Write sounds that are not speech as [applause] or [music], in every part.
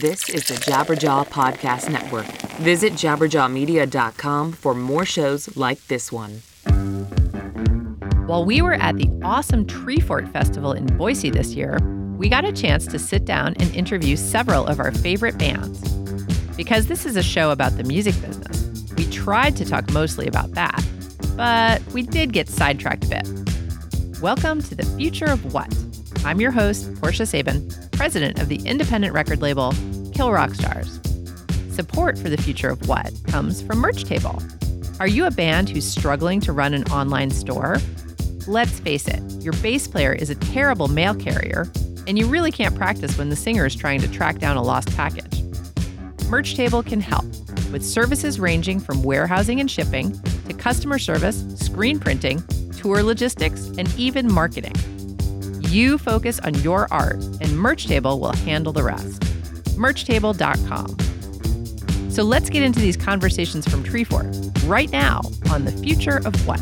This is the Jabberjaw Podcast Network. Visit jabberjawmedia.com for more shows like this one. While we were at the awesome Treefort Festival in Boise this year, we got a chance to sit down and interview several of our favorite bands. Because this is a show about the music business, we tried to talk mostly about that, but we did get sidetracked a bit. Welcome to the future of what? I'm your host, Portia Sabin, president of the independent record label Kill Rock Stars. Support for the future of what comes from Merch Table. Are you a band who's struggling to run an online store? Let's face it, your bass player is a terrible mail carrier, and you really can't practice when the singer is trying to track down a lost package. Merch Table can help with services ranging from warehousing and shipping to customer service, screen printing, tour logistics, and even marketing. You focus on your art, and Merch Table will handle the rest. Merchtable.com. So let's get into these conversations from Treefort right now on the future of what.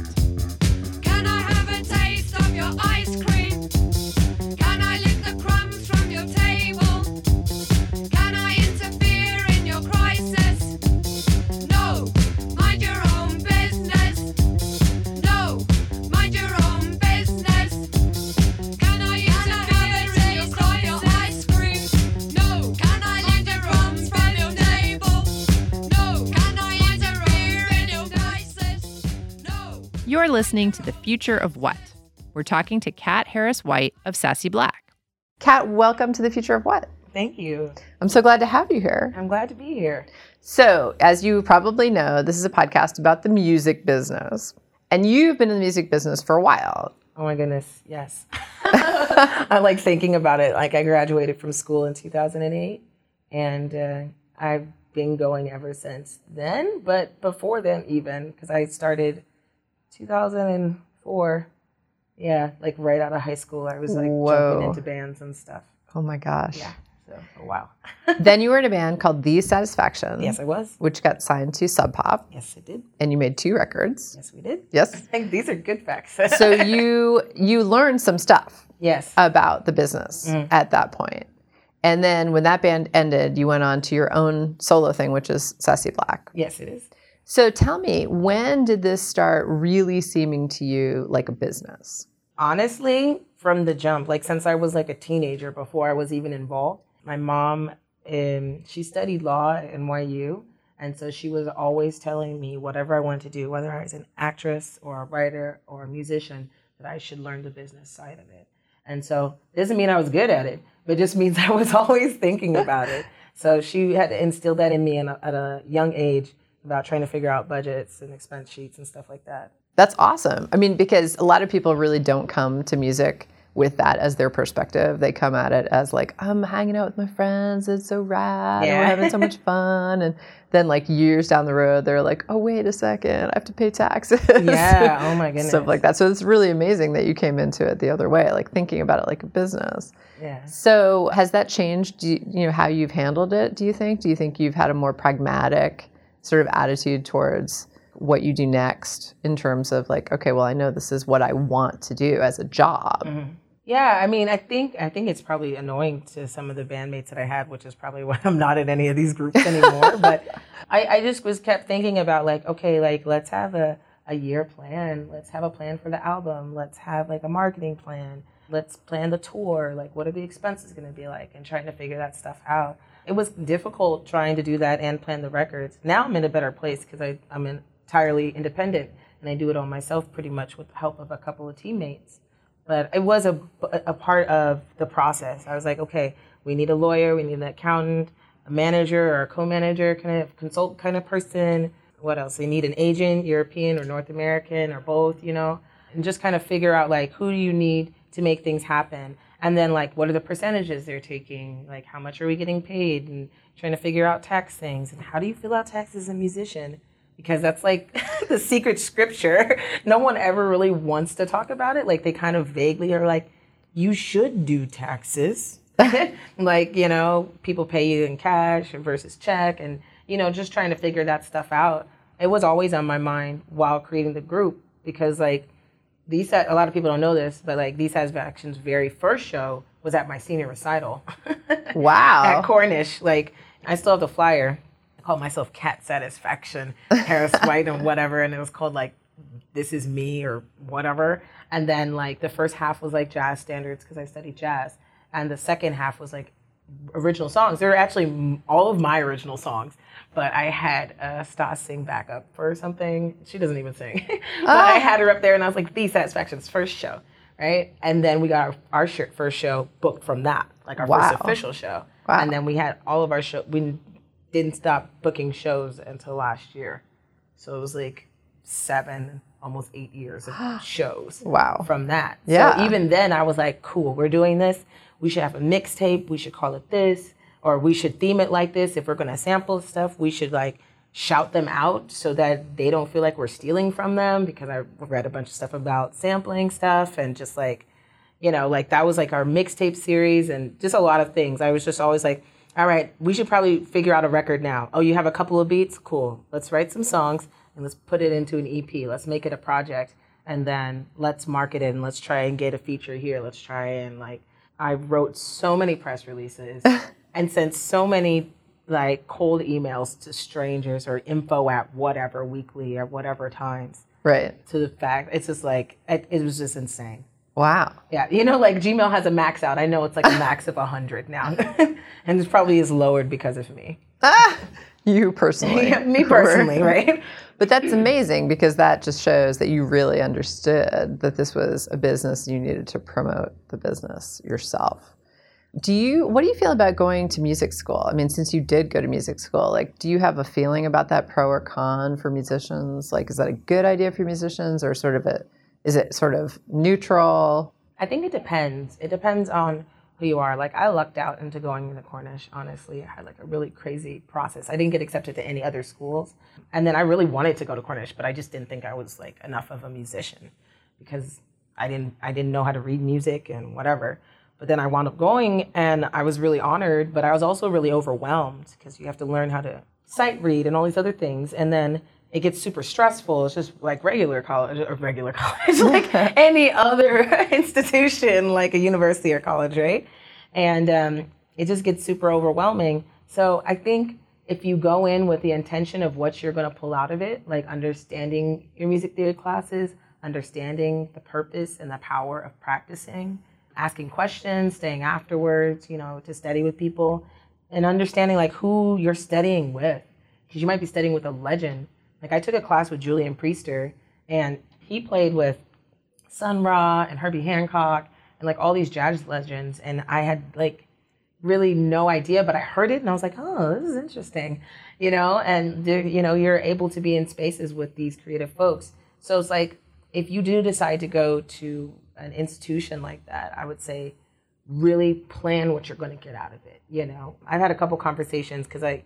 Listening to the future of what? We're talking to Kat Harris White of SassyBlack. Kat, welcome to the future of what? Thank you. I'm so glad to have you here. I'm glad to be here. So, as you probably know, this is a podcast about the music business. And you've been in the music business for a while. Oh my goodness, yes. [laughs] [laughs] I like thinking about it. Like I graduated from school in 2008, and uh, I've been going ever since then. But before then, even because I started 2004. Yeah, like right out of high school, I was like Whoa. jumping into bands and stuff. Oh my gosh. Yeah, so oh, wow. [laughs] then you were in a band called THEESatisfaction. yes, I was. Which got signed to Sub Pop, Yes, I did. and you made two records. Yes, we did. Yes. [laughs] I think these are good facts. [laughs] So you you learned some stuff yes. about the business Mm. at that point. And then when that band ended, you went on to your own solo thing, which is SassyBlack. yes, it is. So tell me, when did this start really seeming to you like a business? honestly from the jump like since i was like a teenager before i was even involved my mom um, she studied law at nyu and so she was always telling me whatever i wanted to do whether i was an actress or a writer or a musician that i should learn the business side of it and so doesn't mean i was good at it but just [laughs] means i was always thinking about it so she had instilled that in me at a young age about trying to figure out budgets and expense sheets and stuff like that That's awesome. I mean, because a lot of people really don't come to music with that as their perspective. They come at it as like, I'm hanging out with my friends, it's so rad, and we're having so much [laughs] fun. And then like years down the road, they're like, oh wait a second, I have to pay taxes. yeah [laughs] oh my goodness Stuff like that. So it's really amazing that you came into it the other way, like thinking about it like a business. yeah So has that changed? You, you know how you've handled it? Do you think? Do you think you've had a more pragmatic sort of attitude towards what you do next in terms of like, okay, well, I know this is what I want to do as a job. Mm-hmm. Yeah, I mean, I think I think it's probably annoying to some of the bandmates that I had, which is probably [laughs] why I'm not in any of these groups anymore. [laughs] but I, I just was kept thinking about like, okay, like let's have a, a year plan. Let's have a plan for the album. Let's have like a marketing plan. Let's plan the tour. Like, what are the expenses going to be like? And trying to figure that stuff out. It was difficult trying to do that and plan the records. Now I'm in a better place because I'm entirely independent and I do it all myself pretty much with the help of a couple of teammates but it was a, a part of the process. I was like, okay, we need a lawyer, we need an accountant, a manager or a co-manager kind of consult kind of person. What else? We need an agent, European or North American or both, you know, and just kind of figure out like who do you need to make things happen, and then like what are the percentages they're taking, like how much are we getting paid, and trying to figure out tax things, and how do you fill out taxes as a musician because that's like [laughs] the secret scripture. [laughs] No one ever really wants to talk about it. Like they kind of vaguely are like, you should do taxes. [laughs] like, you know, people pay you in cash versus check and, you know, just trying to figure that stuff out. It was always on my mind while creating the group because like these a lot of people don't know this, but like these satisfaction's very first show was at my senior recital [laughs] Wow. at Cornish. Like I still have the flyer. I called myself Kat Satisfaction, Harris [laughs] White and whatever, and it was called like This Is Me or whatever. And then like the first half was like jazz standards because I studied jazz, and the second half was like original songs. They were actually all of my original songs, but I had uh, Stas sing backup for something. She doesn't even sing, [laughs] but I had her up there, and I was like, "THEESatisfaction's first show." Right, and then we got our, our first show booked from that, like our Wow. first official show. Wow. And then we had all of our show. We didn't stop booking shows until last year, so it was like seven, almost eight years of [gasps] shows. Wow. From that, Yeah. So even then, I was like, "Cool, we're doing this. We should have a mixtape. We should call it this, or we should theme it like this. If we're gonna sample stuff, we should like." shout them out so that they don't feel like we're stealing from them because I read a bunch of stuff about sampling stuff and just like you know, like that was like our mixtape series and just a lot of things. I was just always like, all right, we should probably figure out a record now. Oh, you have a couple of beats? Cool. Let's write some songs and let's put it into an EP. Let's make it a project and then let's market it and let's try and get a feature here. Let's try and like, I wrote so many press releases [laughs] and sent so many like cold emails to strangers or info at whatever weekly or whatever times Right. to the fact it's just like, it, it was just insane. Wow. Yeah, you know, like Gmail has a max out. I know it's like a max of 100 now. [laughs] and it probably is lowered because of me. Ah, you personally. [laughs] Yeah, me personally, [laughs] right? But that's amazing because that just shows that you really understood that this was a business and you needed to promote the business yourself. Do you what do you feel about going to music school? I mean, since you did go to music school, like do you have a feeling about that pro or con for musicians? Like is that a good idea for musicians or sort of a is it sort of neutral? I think it depends. It depends on who you are. Like I lucked out into going into Cornish. Honestly, I had like a really crazy process. I didn't get accepted to any other schools, and then I really wanted to go to Cornish, but I just didn't think I was like enough of a musician because I didn't I didn't know how to read music and whatever. But then I wound up going, and I was really honored, but I was also really overwhelmed because you have to learn how to sight read and all these other things, and then it gets super stressful. It's just like regular college or regular [laughs] college, like [laughs] any other [laughs] institution, like a university or college, right? And um, it just gets super overwhelming. So I think if you go in with the intention of what you're going to pull out of it, like understanding your music theory classes, understanding the purpose and the power of practicing, asking questions, staying afterwards, you know, to study with people, and understanding like who you're studying with, because you might be studying with a legend. Like I took a class with Julian Priester, and he played with Sun Ra and Herbie Hancock and like all these jazz legends, and I had like really no idea, but I heard it and I was like, oh, this is interesting, you know. And you know, you're able to be in spaces with these creative folks. So it's like if you do decide to go to an institution like that, I would say really plan what you're going to get out of it. You know, I've had a couple conversations because I,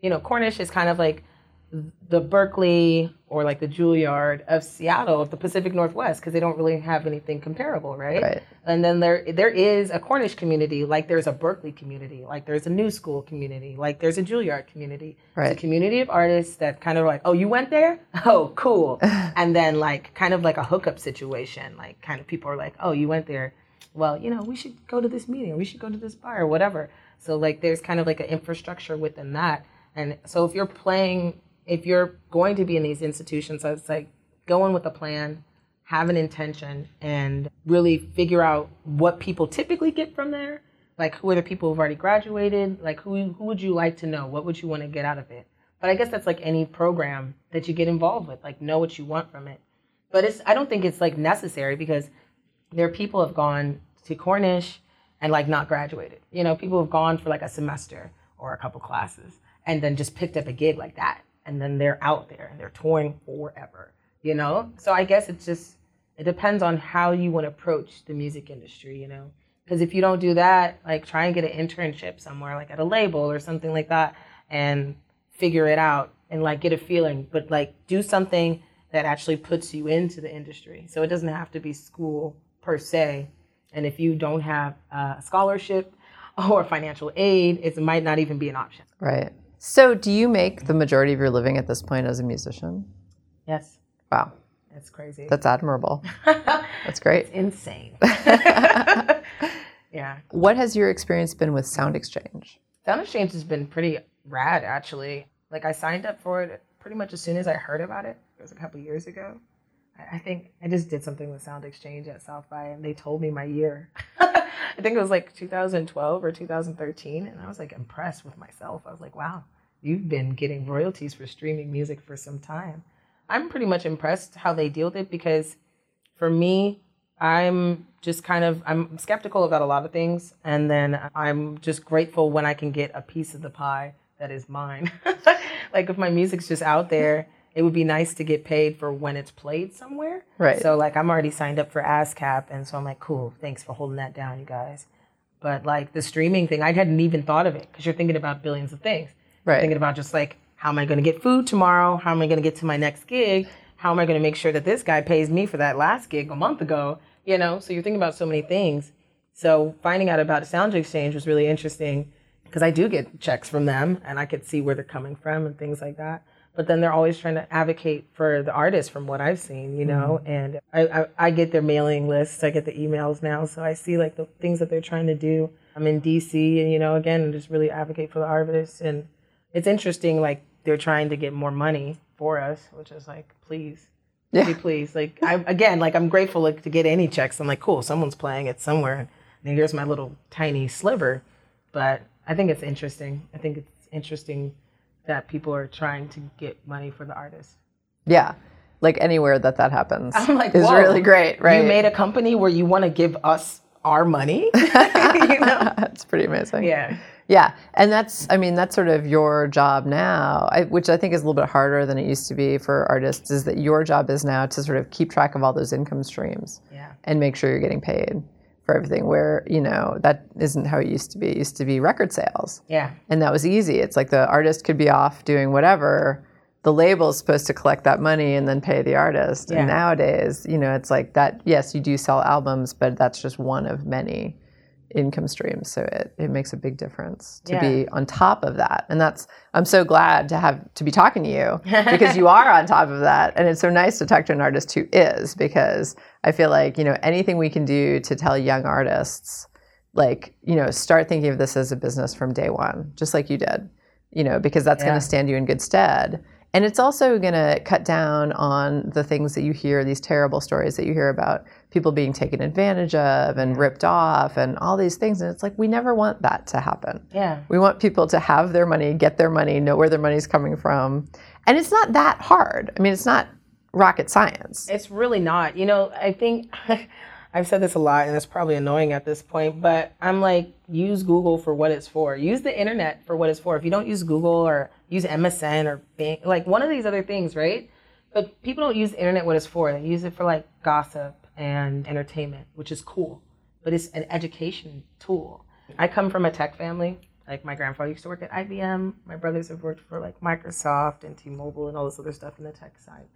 you know, Cornish is kind of like the Berklee or like the Juilliard of Seattle, of the Pacific Northwest, because they don't really have anything comparable, right? Right. And then there there is a Cornish community, like there's a Berklee community, like there's a New School community, like there's a Juilliard community. Right. It's a community of artists that kind of like, oh, you went there? [laughs] Oh, cool. [laughs] and then like kind of like a hookup situation, like kind of people are like, oh, you went there. Well, you know, we should go to this meeting, or we should go to this bar, or whatever. So like, there's kind of like an infrastructure within that. And so if you're playing, if you're going to be in these institutions, so it's like go in with a plan, have an intention, and really figure out what people typically get from there. Like who are the people who've already graduated? Like who who would you like to know? What would you want to get out of it? But I guess that's like any program that you get involved with. Like know what you want from it. But it's I don't think it's like necessary because there are people have gone to Cornish and like not graduated. You know, people have gone for like a semester or a couple classes and then just picked up a gig like that. And then they're out there and they're touring forever, you know? So I guess it's just, it depends on how you want to approach the music industry, you know? Because if you don't do that, like try and get an internship somewhere, like at a label or something like that, and figure it out and like get a feeling, but like do something that actually puts you into the industry. So it doesn't have to be school per se. And if you don't have a scholarship [laughs] or financial aid, it might not even be an option. Right. So do you make the majority of your living at this point as a musician? Yes, Wow. that's crazy. That's admirable. [laughs] That's great. insane. [laughs] [laughs] Yeah. What has your experience been with SoundExchange? Sound Exchange has been pretty rad, actually. Like I signed up for it pretty much as soon as I heard about it. It was a couple years ago. I I think I just did something with SoundExchange at South by, and they told me my year. I think it was like 2012 or 2013, and I was like impressed with myself. I was like, wow, you've been getting royalties for streaming music for some time. I'm pretty much impressed how they deal with it because for me, I'm just kind of I'm skeptical about a lot of things, and then I'm just grateful when I can get a piece of the pie that is mine. [laughs] like if my music's just out there, it would be nice to get paid for when it's played somewhere. Right. So like I'm already signed up for ASCAP, and so I'm like, cool, thanks for holding that down, you guys. But like the streaming thing, I hadn't even thought of it because you're thinking about billions of things. Right. Thinking about just like how am I going to get food tomorrow? How am I going to get to my next gig? How am I going to make sure that this guy pays me for that last gig a month ago? You know, so you're thinking about so many things. So finding out about SoundExchange was really interesting because I do get checks from them and I could see where they're coming from and things like that. But then they're always trying to advocate for the artists from what I've seen, you know, mm-hmm. and I, I, I get their mailing lists, I get the emails now. So I see like the things that they're trying to do. I'm in DC and, you know, again, just really advocate for the artists. And it's interesting, like they're trying to get more money for us, which is like, please, Yeah. please. Like I again, like I'm grateful like to get any checks. I'm like, cool, someone's playing it somewhere. And here's my little tiny sliver. But I think it's interesting. I think it's interesting that people are trying to get money for the artists. Yeah. Like anywhere that that happens I'm like, is really great, right? You made a company where you want to give us our money. [laughs] you know? [laughs] That's pretty amazing. Yeah. Yeah, and that's I mean that's sort of your job now, I, which I think is a little bit harder than it used to be for artists. Is that your job is now to sort of keep track of all those income streams Yeah. and make sure you're getting paid for everything. Where you know that isn't how it used to be. It used to be record sales, Yeah. and that was easy. It's like the artist could be off doing whatever. The label is supposed to collect that money and then pay the artist. Yeah. And nowadays, you know, it's like that. Yes, you do sell albums, but that's just one of many income streams. So it, it makes a big difference to Yeah. be on top of that. And that's I'm so glad to have to be talking to you [laughs] because you are on top of that. And it's so nice to talk to an artist who is because I feel like, you know, anything we can do to tell young artists, like, you know, start thinking of this as a business from day one, just like you did. You know, because that's Yeah. going to stand you in good stead. And it's also going to cut down on the things that you hear, these terrible stories that you hear about people being taken advantage of and ripped off and all these things. And it's like, we never want that to happen. Yeah. We want people to have their money, get their money, know where their money's coming from. And it's not that hard. I mean, it's not rocket science. It's really not. You know, I think [laughs] I've said this a lot and it's probably annoying at this point, but I'm like, use Google for what it's for. Use the internet for what it's for. If you don't use Google or use MSN or Bing, like one of these other things, right? But people don't use the internet what it's for. They use it for like gossip and entertainment, which is cool, but it's an education tool. I come from a tech family. Like my grandfather used to work at IBM. My brothers have worked for like Microsoft and T-Mobile and all this other stuff in the tech side.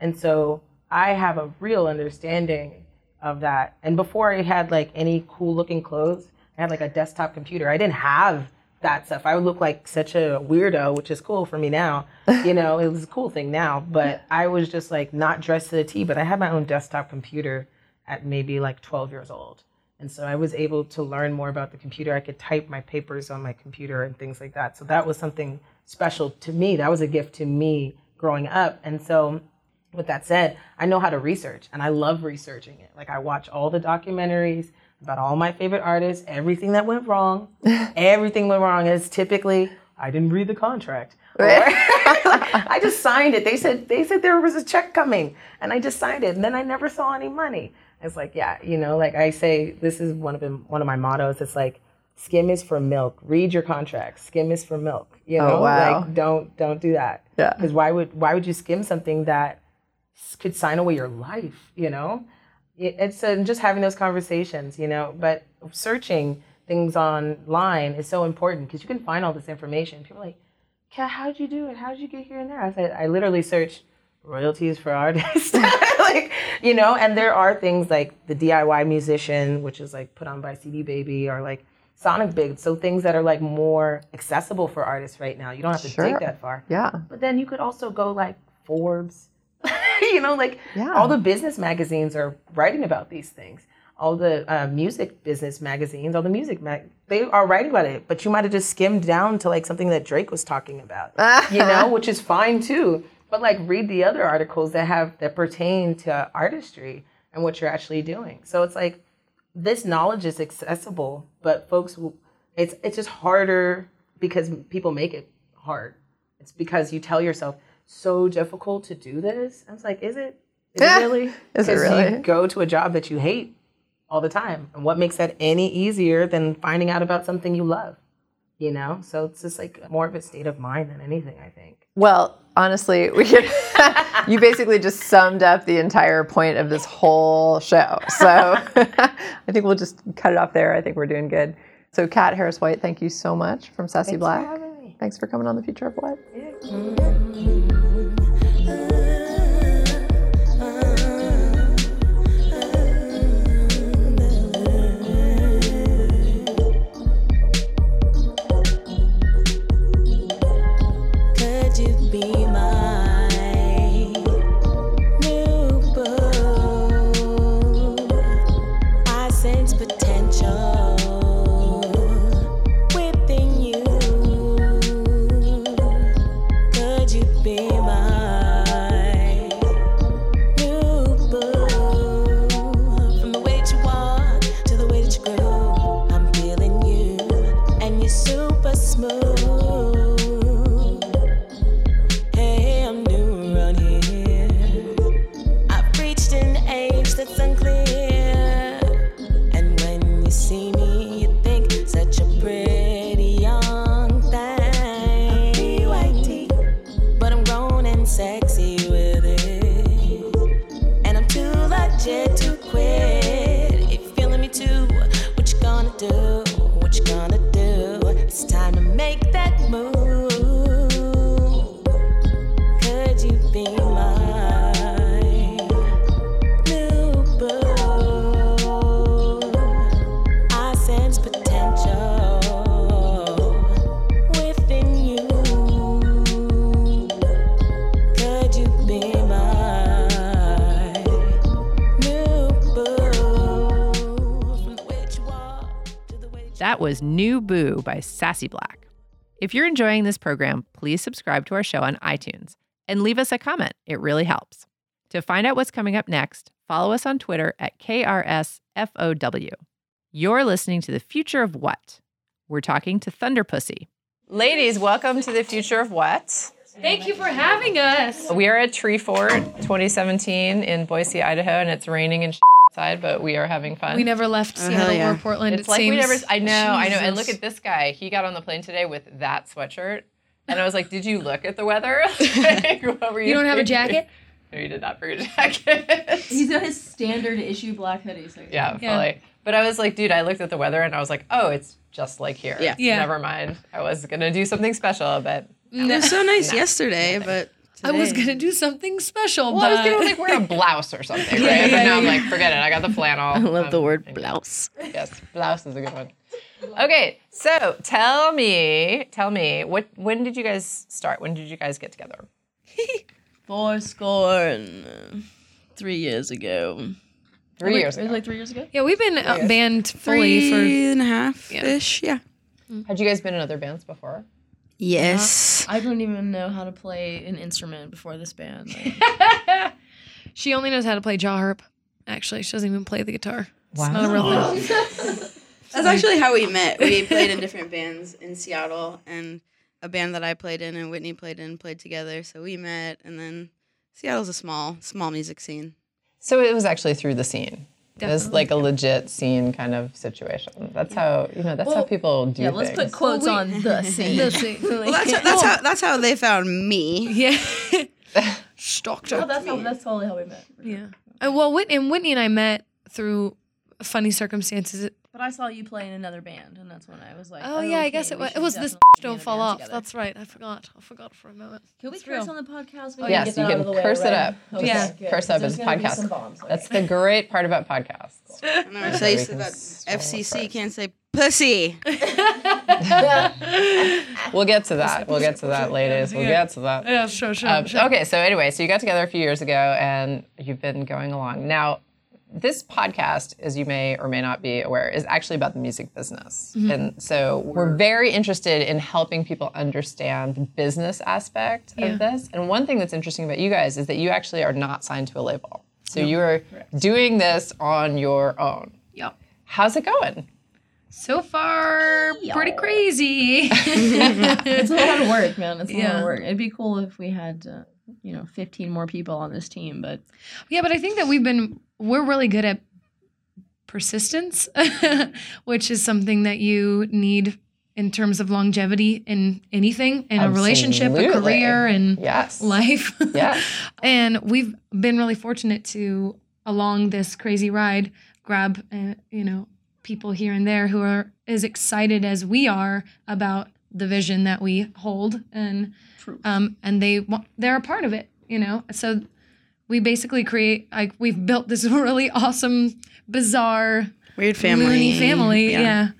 And so I have a real understanding of that. And before I had like any cool looking clothes, I had like a desktop computer. I didn't have that stuff. I would look like such a weirdo, which is cool for me now. [laughs] You know, it was a cool thing now, but I was just like not dressed to the T, but I had my own desktop computer at maybe like 12 years old. And so I was able to learn more about the computer. I could type my papers on my computer and things like that. So that was something special to me. That was a gift to me growing up. And so with that said, I know how to research and I love researching it. Like I watch all the documentaries about all my favorite artists, everything that went wrong. [laughs] everything went wrong is typically I didn't read the contract. Or, [laughs] I just signed it. They said they said there was a check coming and I just signed it and then I never saw any money. It's like, yeah, you know, like I say this is one of them, one of my mottos. It's like skim is for milk. Read your contract. Skim is for milk. You oh, know, Oh, wow. like don't don't do that. Yeah. Because why would why would you skim something that could sign away your life? You know, it's uh, just having those conversations. You know, but searching things online is so important because you can find all this information. People are like, Kat, how'd you do it? How'd you get here and there? I said, I literally searched royalties for [laughs] artists. [laughs] like, you know, and there are things like the DIY musician, which is like put on by CD Baby or like Sonicbids. So things that are like more accessible for artists right now. You don't have to Sure. dig that far. Yeah. But then you could also go like Forbes. [laughs] you know, like Yeah. all the business magazines are writing about these things. all the uh, music business magazines, all the music mag, they are writing about it. But you might have just skimmed down to like something that Drake was talking about, [laughs] you know, which is fine too. But like read the other articles that have that pertain to artistry and what you're actually doing. So it's like this knowledge is accessible, but folks, it's it's just harder because people make it hard. It's because you tell yourself so difficult to do this. I was like, is it? [laughs] Is it really? Is it really? You go to a job that you hate all the time, and what makes that any easier than finding out about something you love? You know, so it's just like more of a state of mind than anything. I think. Well, honestly, we could, [laughs] you basically just summed up the entire point of this whole show. So [laughs] I think we'll just cut it off there. I think we're doing good. So, Kat Harris White, thank you so much from SassyBlack. having me. Thanks for coming on the Future of What. Could that was New Boo by SassyBlack. If you're enjoying this program, please subscribe to our show on iTunes and leave us a comment. It really helps. To find out what's coming up next, follow us on Twitter at KRSFOW. You're listening to The Future of What? We're talking to Thunderpussy. Ladies, welcome to The Future of What? Thank you for having us. We are at Treefort 2017 in Boise, Idaho, and it's raining and outside, but we are having fun. We never left oh, Seattle or Portland. It's it like seems. we never. I know, I know. And look at this guy. He got on the plane today with that sweatshirt, and I was like, "Did you look at the weather? [laughs] Like, what were you? You don't have a jacket? [laughs] No, you did not bring a jacket. He's got his standard issue black hoodie. So yeah, Yeah. fully. But I was like, dude, I looked at the weather and I was like, oh, it's just like here. Yeah. Yeah. Never mind. I was gonna do something special, but mm, it was so [laughs] nice yesterday, but I was gonna do something special, well, I was gonna like wear a blouse or something, [laughs] right? but now I'm like, forget it. I got the flannel. [laughs] I love Um, the word blouse. Yes, blouse is a good one. Okay, so tell me, tell me, what when did you guys start? When did you guys get together? [laughs] Four score and three years ago. Three years It was ago. like three years ago. yeah, we've been uh, banned fully for. Three and a half ish. Yeah. Had you guys been in other bands before? Yes. I don't even know how to play an instrument before this band. Like, [laughs] She only knows how to play jaw harp. Actually, she doesn't even play the guitar. It's not a real thing. [laughs] That's actually how we met. We played in different bands in Seattle, and a band that I played in and Whitney played in played together. So we met, and then Seattle's a small, small music scene. So it was actually through the scene. It was like a legit scene kind of situation. That's how you know. That's how people do it. yeah, let's put things. quotes on the [laughs] scene. That's it. Well, that's, that's how that's how they found me. [laughs] Yeah. [laughs] Stalked her. Oh, that's how, that's totally how we met. yeah. Uh, well, Whitney and Whitney and I met through funny circumstances. But I saw you play in another band, and that's when I was like, Oh, yeah, I guess it was. It was this definitely be in don't fall off. together. That's right. I forgot. I forgot for a moment. Can we It's curse real. on the podcast? We Oh, can yes, you that out can of the way, curse it right? up. Okay, Yeah. good, Curse 'cause up there's in podcast. some bombs, That's the [laughs] great part about podcasts. [laughs] I know. So I used that FCC can't say [laughs] pussy. We'll get to that. We'll get to that, ladies. We'll get to that. Yeah, sure, sure. Um, sure. okay, so anyway, so you got together a few years ago and you've been going along. Now, this podcast, as you may or may not be aware, is actually about the music business. Mm-hmm. And so we're very interested in helping people understand the business aspect Yeah. of this. And one thing that's interesting about you guys is that you actually are not signed to a label. So you are doing this on your own. Yep. How's it going? So far, pretty crazy. [laughs] It's a lot of work, man. It's a lot of work. It'd be cool if we had, uh, you know, 15 more people on this team, but Yeah, but I think that we've been we're really good at persistence, [laughs] which is something that you need in terms of longevity in anything, in a relationship, a career, and Yes. life. Yes. [laughs] and we've been really fortunate to along this crazy ride grab uh, you know people here and there who are as excited as we are about the vision that we hold and um and they wa- they're a part of it you know so we basically create like we've built this [laughs] really awesome bizarre Weird family. loony family yeah,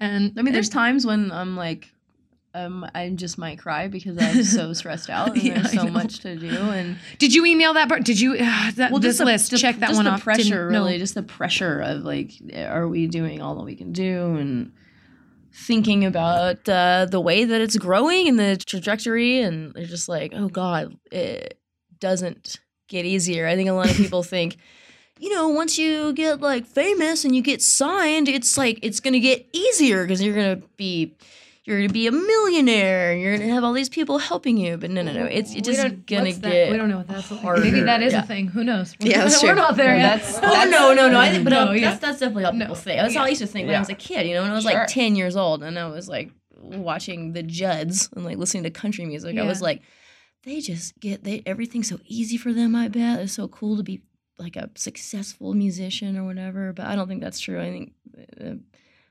and I mean, there's times when I'm like, um, I just might cry because I'm so [laughs] stressed out and Yeah, there's so much to do. And did you email that part did you uh, that this just the- list just- check that just one the off pressure, Didn't- no. really, just the pressure of like, are we doing all that we can do and thinking about uh, the way that it's growing and the trajectory, and they're just like, oh god, it doesn't get easier. I think a lot of people [laughs] think. You know, once you get like famous and you get signed, it's like it's gonna get easier because you're gonna be you're gonna be a millionaire and you're gonna have all these people helping you. But no, no, no, it's just don't- gonna that? get we don't know what that's like. maybe that is Yeah. a thing who knows Yeah, that's we're true. not there yet That's, Oh no, no, no! I think, but No, yeah. that's that's definitely how people No. think. That's how I used to think when I was a kid. You know, when I was Sure. like ten years old, and I was like watching the Judds and like listening to country music. I was like, they just get they everything's so easy for them. I bet it's so cool to be like a successful musician or whatever. But I don't think that's true. I think the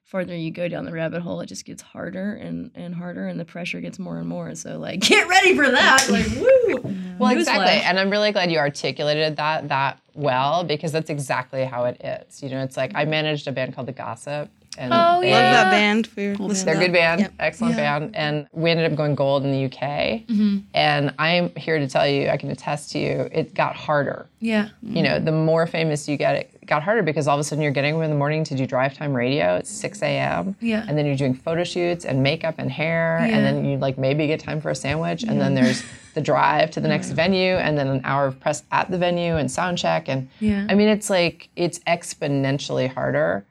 farther you go down the rabbit hole, it just gets harder and and harder, and the pressure gets more and more. So like, [laughs] get ready for that. Like, [laughs] woo! Well, exactly. And I'm really glad you articulated that that well because that's exactly how it is. You know, it's like I managed a band called The Gossip. And Oh, they- Love that band. We were They're a good band, Yep. excellent Yeah. band. And we ended up going gold in the UK. Mm-hmm. And I'm here to tell you, I can attest to you, it got harder. yeah You know, the more famous you get, it got harder because all of a sudden you're getting up in the morning to do drive time radio at 6 a.m. Yeah. And then you're doing photo shoots and makeup and hair. Yeah. And then you like maybe get time for a sandwich. And then there's the drive to the next venue and then an hour of press at the venue and sound check. And Yeah. I mean, it's like, it's exponentially harder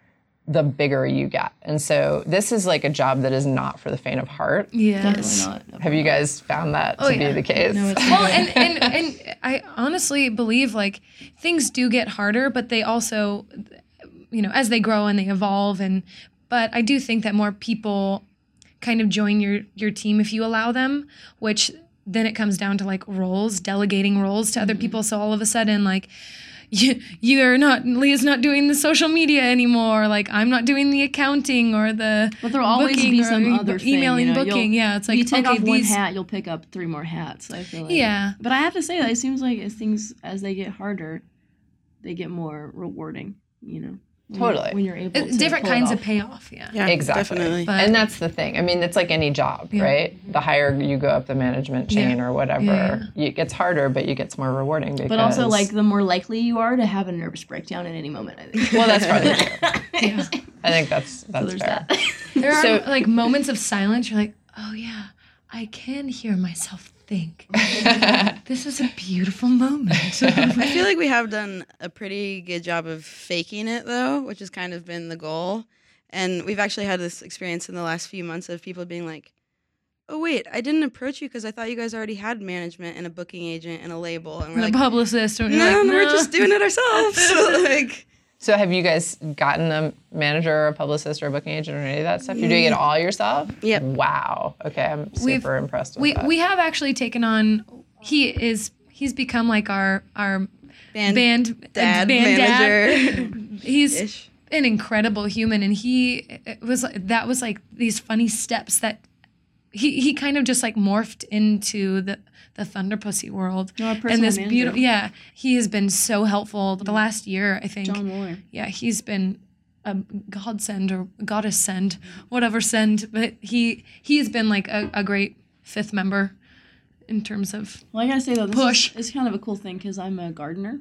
the bigger you get. And so this is like a job that is not for the faint of heart. yes Definitely not. Have you guys found that to Oh, yeah. be the case? [laughs] well and, and and i honestly believe like things do get harder but they also you know as they grow and they evolve and but i do think that more people kind of join your your team if you allow them which then it comes down to like roles delegating roles to other Mm-hmm. people so all of a sudden like you, you're not leah's not doing the social media anymore like i'm not doing the accounting or the But there'll always booking be some other thing, emailing you know, booking yeah it's like you take okay off one these hat, you'll pick up three more hats. I feel like. Yeah. But I have to say that it seems like as things as they get harder, they get more rewarding. You know. When you're- Totally. When you're able to different pull it kinds off. of payoff yeah Yeah, Exactly. Definitely. But- and that's the thing. I mean, it's like any job, Yeah. right? The higher you go up the management chain Yeah. or whatever, Yeah, you- it gets harder, but you get more rewarding. Because, But also, like the more likely you are to have a nervous breakdown at any moment. I think. well, that's probably [laughs] true. yeah. I think that's that's there's fair. that. There are So- like moments of silence. You're like, oh yeah, I can hear myself think. [laughs] this is a beautiful moment. I feel like we have done a pretty good job of faking it though, which has kind of been the goal. And we've actually had this experience in the last few months of people being like, "Oh wait, I didn't approach you because I thought you guys already had management and a booking agent and a label." And we're the like, publicist. And "No, you're like, no, we're just doing it ourselves." [laughs] like, So, have you guys gotten a manager or a publicist or a booking agent or any of that stuff? You're doing it all yourself? Yep. Wow. Okay, I'm super We've- impressed with we that. we have actually taken on. He is. He's become like our our band, band dad, band manager. dad. [laughs] He's ish. an incredible human and he it was that was like these funny steps that he he kind of just like morphed into the the Thunderpussy world. No, and this beautiful yeah, he has been so helpful the last year, I think. John Mueller. Yeah, he's been a godsend or goddess send, whatever send, but he he has been like a, a great fifth member in terms of Well, I gotta say though, this Push. Is, it's kind of a cool thing because I'm a gardener.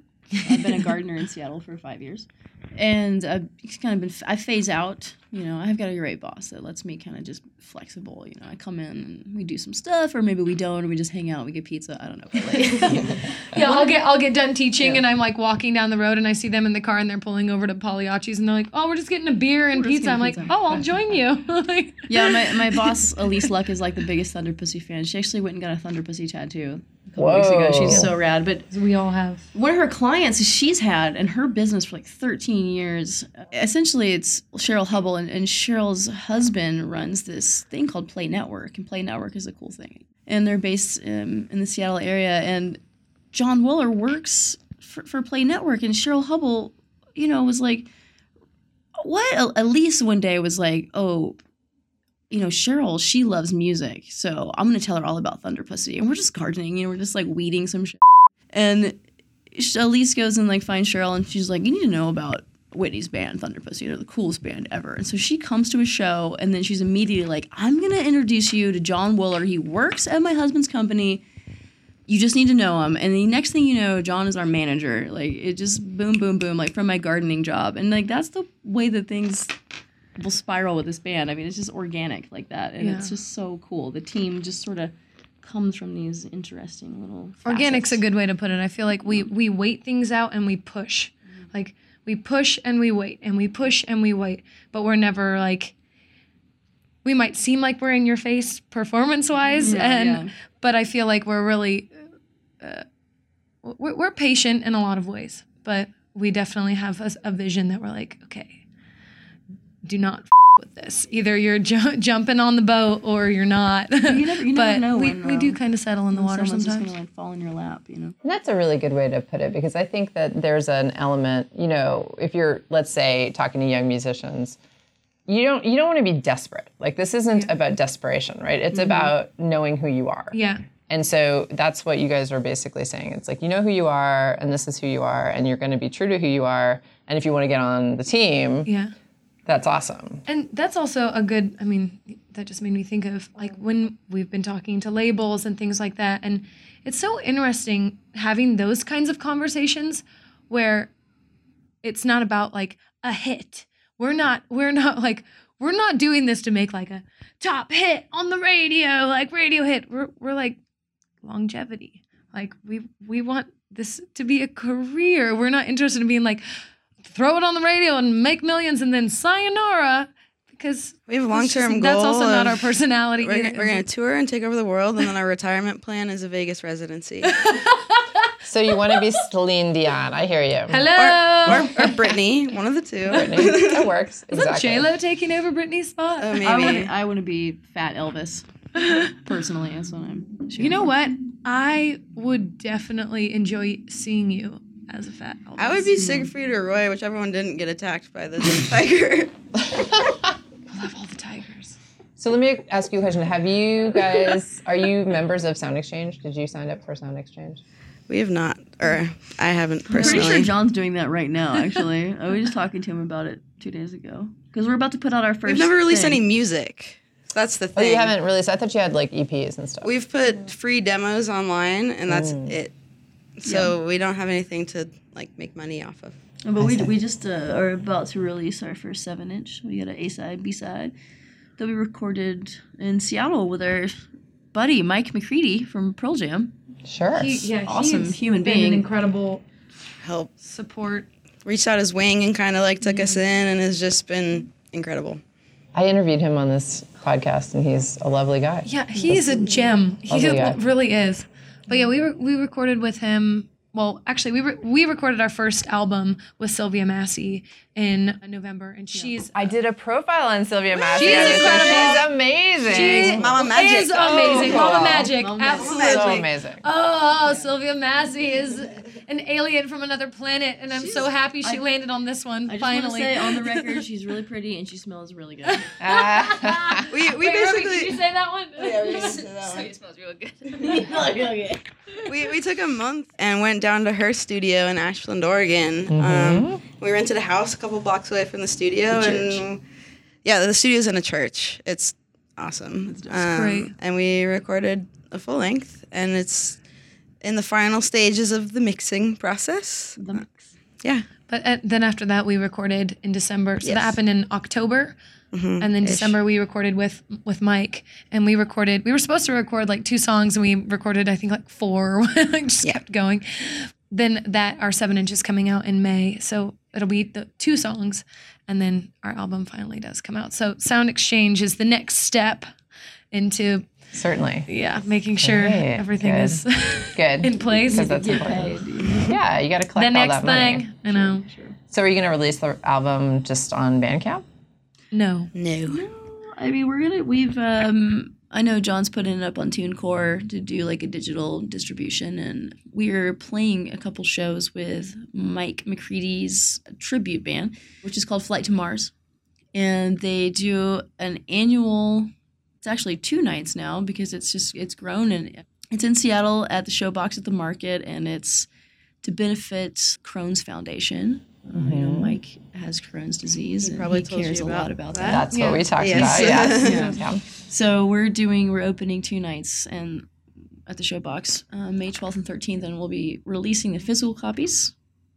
I've been a gardener in [laughs] Seattle for five years, and I've kind of been. I phase out. You know, I've got a great boss that lets me kind of just flexible. You know, I come in and we do some stuff, or maybe we don't, or we just hang out. We get pizza. I don't know. But like, [laughs] [laughs] Yeah, I'll get I'll get done teaching and I'm like walking down the road and I see them in the car and they're pulling over to Pagliacci's and they're like, "Oh, we're just getting a beer and We're pizza." I'm like, pizza. "Oh, I'll join you." [laughs] like, yeah, my, my boss Elise Luck is like the biggest Thunderpussy fan. She actually went and got a Thunderpussy tattoo a couple weeks ago. She's Whoa. so rad. But we all have. one of her clients she's had in her business for like 13 years essentially it's cheryl hubble and, and cheryl's husband runs this thing called play network and play network is a cool thing and they're based um, in the seattle area and john wooler works for, for play network and cheryl hubble you know was like what elise one day was like oh you know, Cheryl, she loves music. So I'm going to tell her all about Thunderpussy. And we're just gardening, you know, we're just like weeding some shit. And Elise goes and like finds Cheryl and she's like, you need to know about Whitney's band, Thunderpussy. They're the coolest band ever. And so she comes to a show and then she's immediately like, I'm going to introduce you to John Wooler. He works at my husband's company. You just need to know him. And the next thing you know, John is our manager. Like it just boom, boom, boom, like from my gardening job. And like that's the way that things will spiral with this band. I mean, it's just organic like that, and it's just so cool. The team just sort of comes from these interesting little. Organic's a good way to put it. I feel like we we wait things out and we push. Like we push and we wait and we push and we wait, but we're never like we might seem like we're in your face performance wise Yeah, and yeah. but I feel like we're really uh, we're, we're patient in a lot of ways, but we definitely have a, a vision that we're like, okay, do not f- with this. Either you're ju- [laughs] jumping on the boat or you're not. You never, you [laughs] but never know we, when, we do um, kind of settle in the when water someone's sometimes. just gonna like fall in your lap, you know. And that's a really good way to put it because I think that there's an element, you know, if you're, let's say, talking to young musicians, you don't you don't want to be desperate. Like this isn't about desperation, right? It's about knowing who you are. Yeah. And so that's what you guys are basically saying. It's like you know who you are, and this is who you are, and you're going to be true to who you are. And if you want to get on the team, Yeah. That's awesome. And that's also a good, I mean, that just made me think of like when we've been talking to labels and things like that. And it's so interesting having those kinds of conversations where it's not about like a hit. We're not, we're not [laughs] like, we're not doing this to make like a top hit on the radio, like radio hit. We're, we're like longevity. Like we, we want this to be a career. We're not interested in being like, throw it on the radio and make millions and then sayonara because We have a long-term goal. That's also not our personality. We're, gonna- we're going to tour and take over the world, and then our retirement plan is a Vegas residency. [laughs] So you want to be Celine Dion? I hear you. Hello. or, or Britney, one of the two. that [laughs] works. Isn't exactly. J Lo taking over Britney's spot? Oh, I maybe. I want to be Fat Elvis. [laughs] Personally, that's what I'm. you know what? I would definitely enjoy seeing you as a fat Elvis. I would be Siegfried mm-hmm. or Roy, whichever one didn't get attacked by the [laughs] tiger. I love all the tigers. So let me ask you a question. Have you guys, are you members of SoundExchange? Did you sign up for SoundExchange? We have not, or I haven't I'm pretty personally. sure John's doing that right now. Actually, I was just talking to him about it two days ago because we're about to put out our 1st We've never released thing. any music. That's the Oh, thing. you haven't released? I thought you had like EPs and stuff. We've put free demos online, and that's mm. it. So we don't have anything to like make money off of. But we, we just uh, are about to release our first seven inch. We got an A side, B side that we recorded in Seattle with our buddy Mike McCready from Pearl Jam. Sure. yeah, Awesome he's human been being. An incredible Help support. reached out his wing and kind of like took us in, and has just been incredible. I interviewed him on this podcast, and he's a lovely guy. Yeah, he is a gem. He guy. really is. But yeah, we were we recorded with him. Well, actually, we re- we recorded our first album with Sylvia Massy in November, and she's I did a profile on Sylvia Massy. She's and incredible. She's amazing. She Mama Magic. is amazing. Oh, Mama. Magic, Mama Magic. absolutely. so amazing. Oh, Sylvia Massy is an alien from another planet, and I'm so happy she I- landed on this one I just finally. want say on the [laughs] record, she's really pretty and she smells really good. [laughs] Ah. We we Wait, Ruby, basically did you say that one? [laughs] It smells real good. we, we took a month and went down to her studio in Ashland, Oregon. Mm-hmm. Um, we rented a house a couple blocks away from the studio, and yeah, the studio's in a church. It's awesome. Um, great. And we recorded a full length, and it's in the final stages of the mixing process. The mix. Yeah. But uh, then after that, we recorded in December. So that happened in October, Mhm. and then Ish. December we recorded with with Mike, and we recorded. We were supposed to record like two songs, and we recorded I think like four. [laughs] just Yeah. kept going. Then that our seven inches coming out in May, so it'll be the two songs, and then our album finally does come out. So SoundExchange is the next step into Certainly. yeah making sure Great. everything Good. is [laughs] Good. in place. Because that's Get important. paid. Yeah, you got to the collect all next that money. thing, I know. Sure. So are you going to release the album just on Bandcamp? No. No. I mean, we're gonna. We've. um I know John's putting it up on TuneCore to do like a digital distribution, and we're playing a couple shows with Mike McCready's tribute band, which is called Flight to Mars, and they do an annual. It's actually two nights now because it's just it's grown and it's in Seattle at the Showbox at the Market, and it's to benefit Crohn's Foundation. Um, You know, Mike has Crohn's disease, and probably he cares a lot about that. that. That's Yeah. what we talked Yes. about. Yes. [laughs] Yeah. yeah. So we're doing we're opening two nights and at the Showbox, uh, May 12th and 13th, and we'll be releasing the physical copies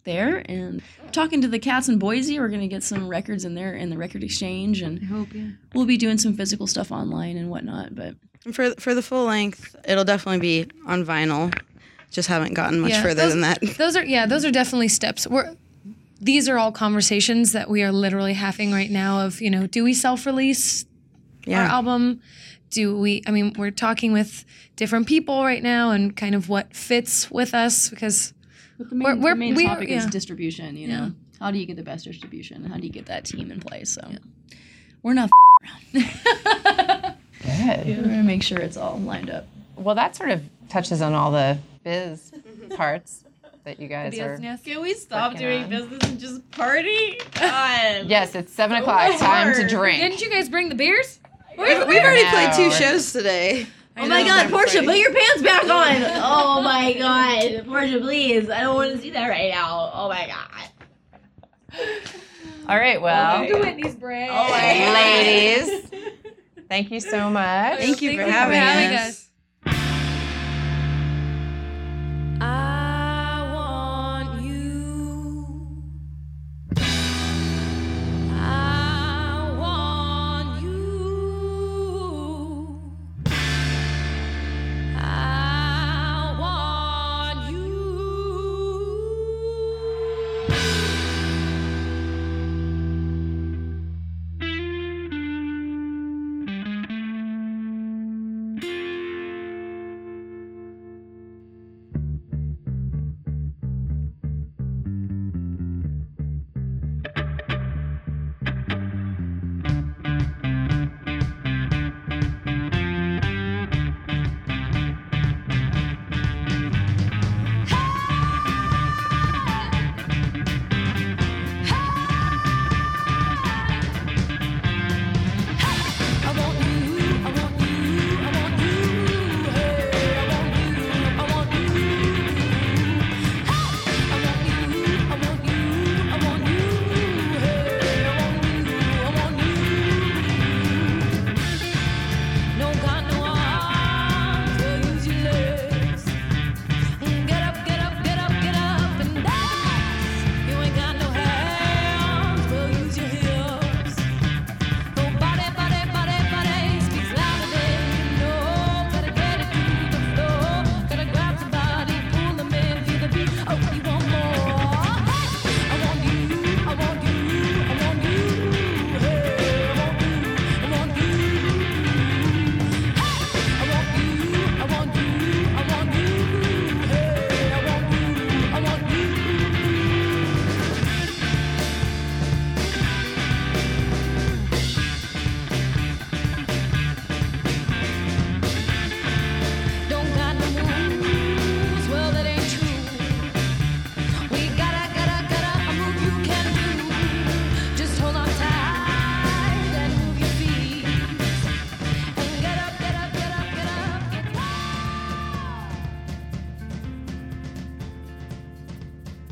there. And talking to the cats in Boise, we're gonna get some records in there in the record exchange, and I hope yeah. we'll be doing some physical stuff online and whatnot. But for for the full length, it'll definitely be on vinyl. Just haven't gotten much Yeah, further those- than that. [laughs] Those are yeah, those are definitely steps. We're these are all conversations that we are literally having right now of, you know, do we self-release our album? Do we I mean, we're talking with different people right now and kind of what fits with us because But the main, We're- we're- the main we- topic is distribution. You Yeah. know, how do you get the best distribution? How do you get that team in place? So we're not [laughs] around. Good. [laughs] we're gonna make sure it's all lined up. Well, that sort of touches on all the biz [laughs] parts that you guys are. business. Can we stop doing on. business and just party? God. Yes, it's seven o'clock. Time to drink. Didn't you guys bring the beers? We've, we've already No. played two shows today. Oh my god, Portia, put your pants back on. Oh my [laughs] god. Portia, please. I don't want to see that right now. Oh my god. All right. Well, Welcome to Whitney's brand. Oh my [laughs] ladies, thank you so much. Thank you for Thank you for having, having us.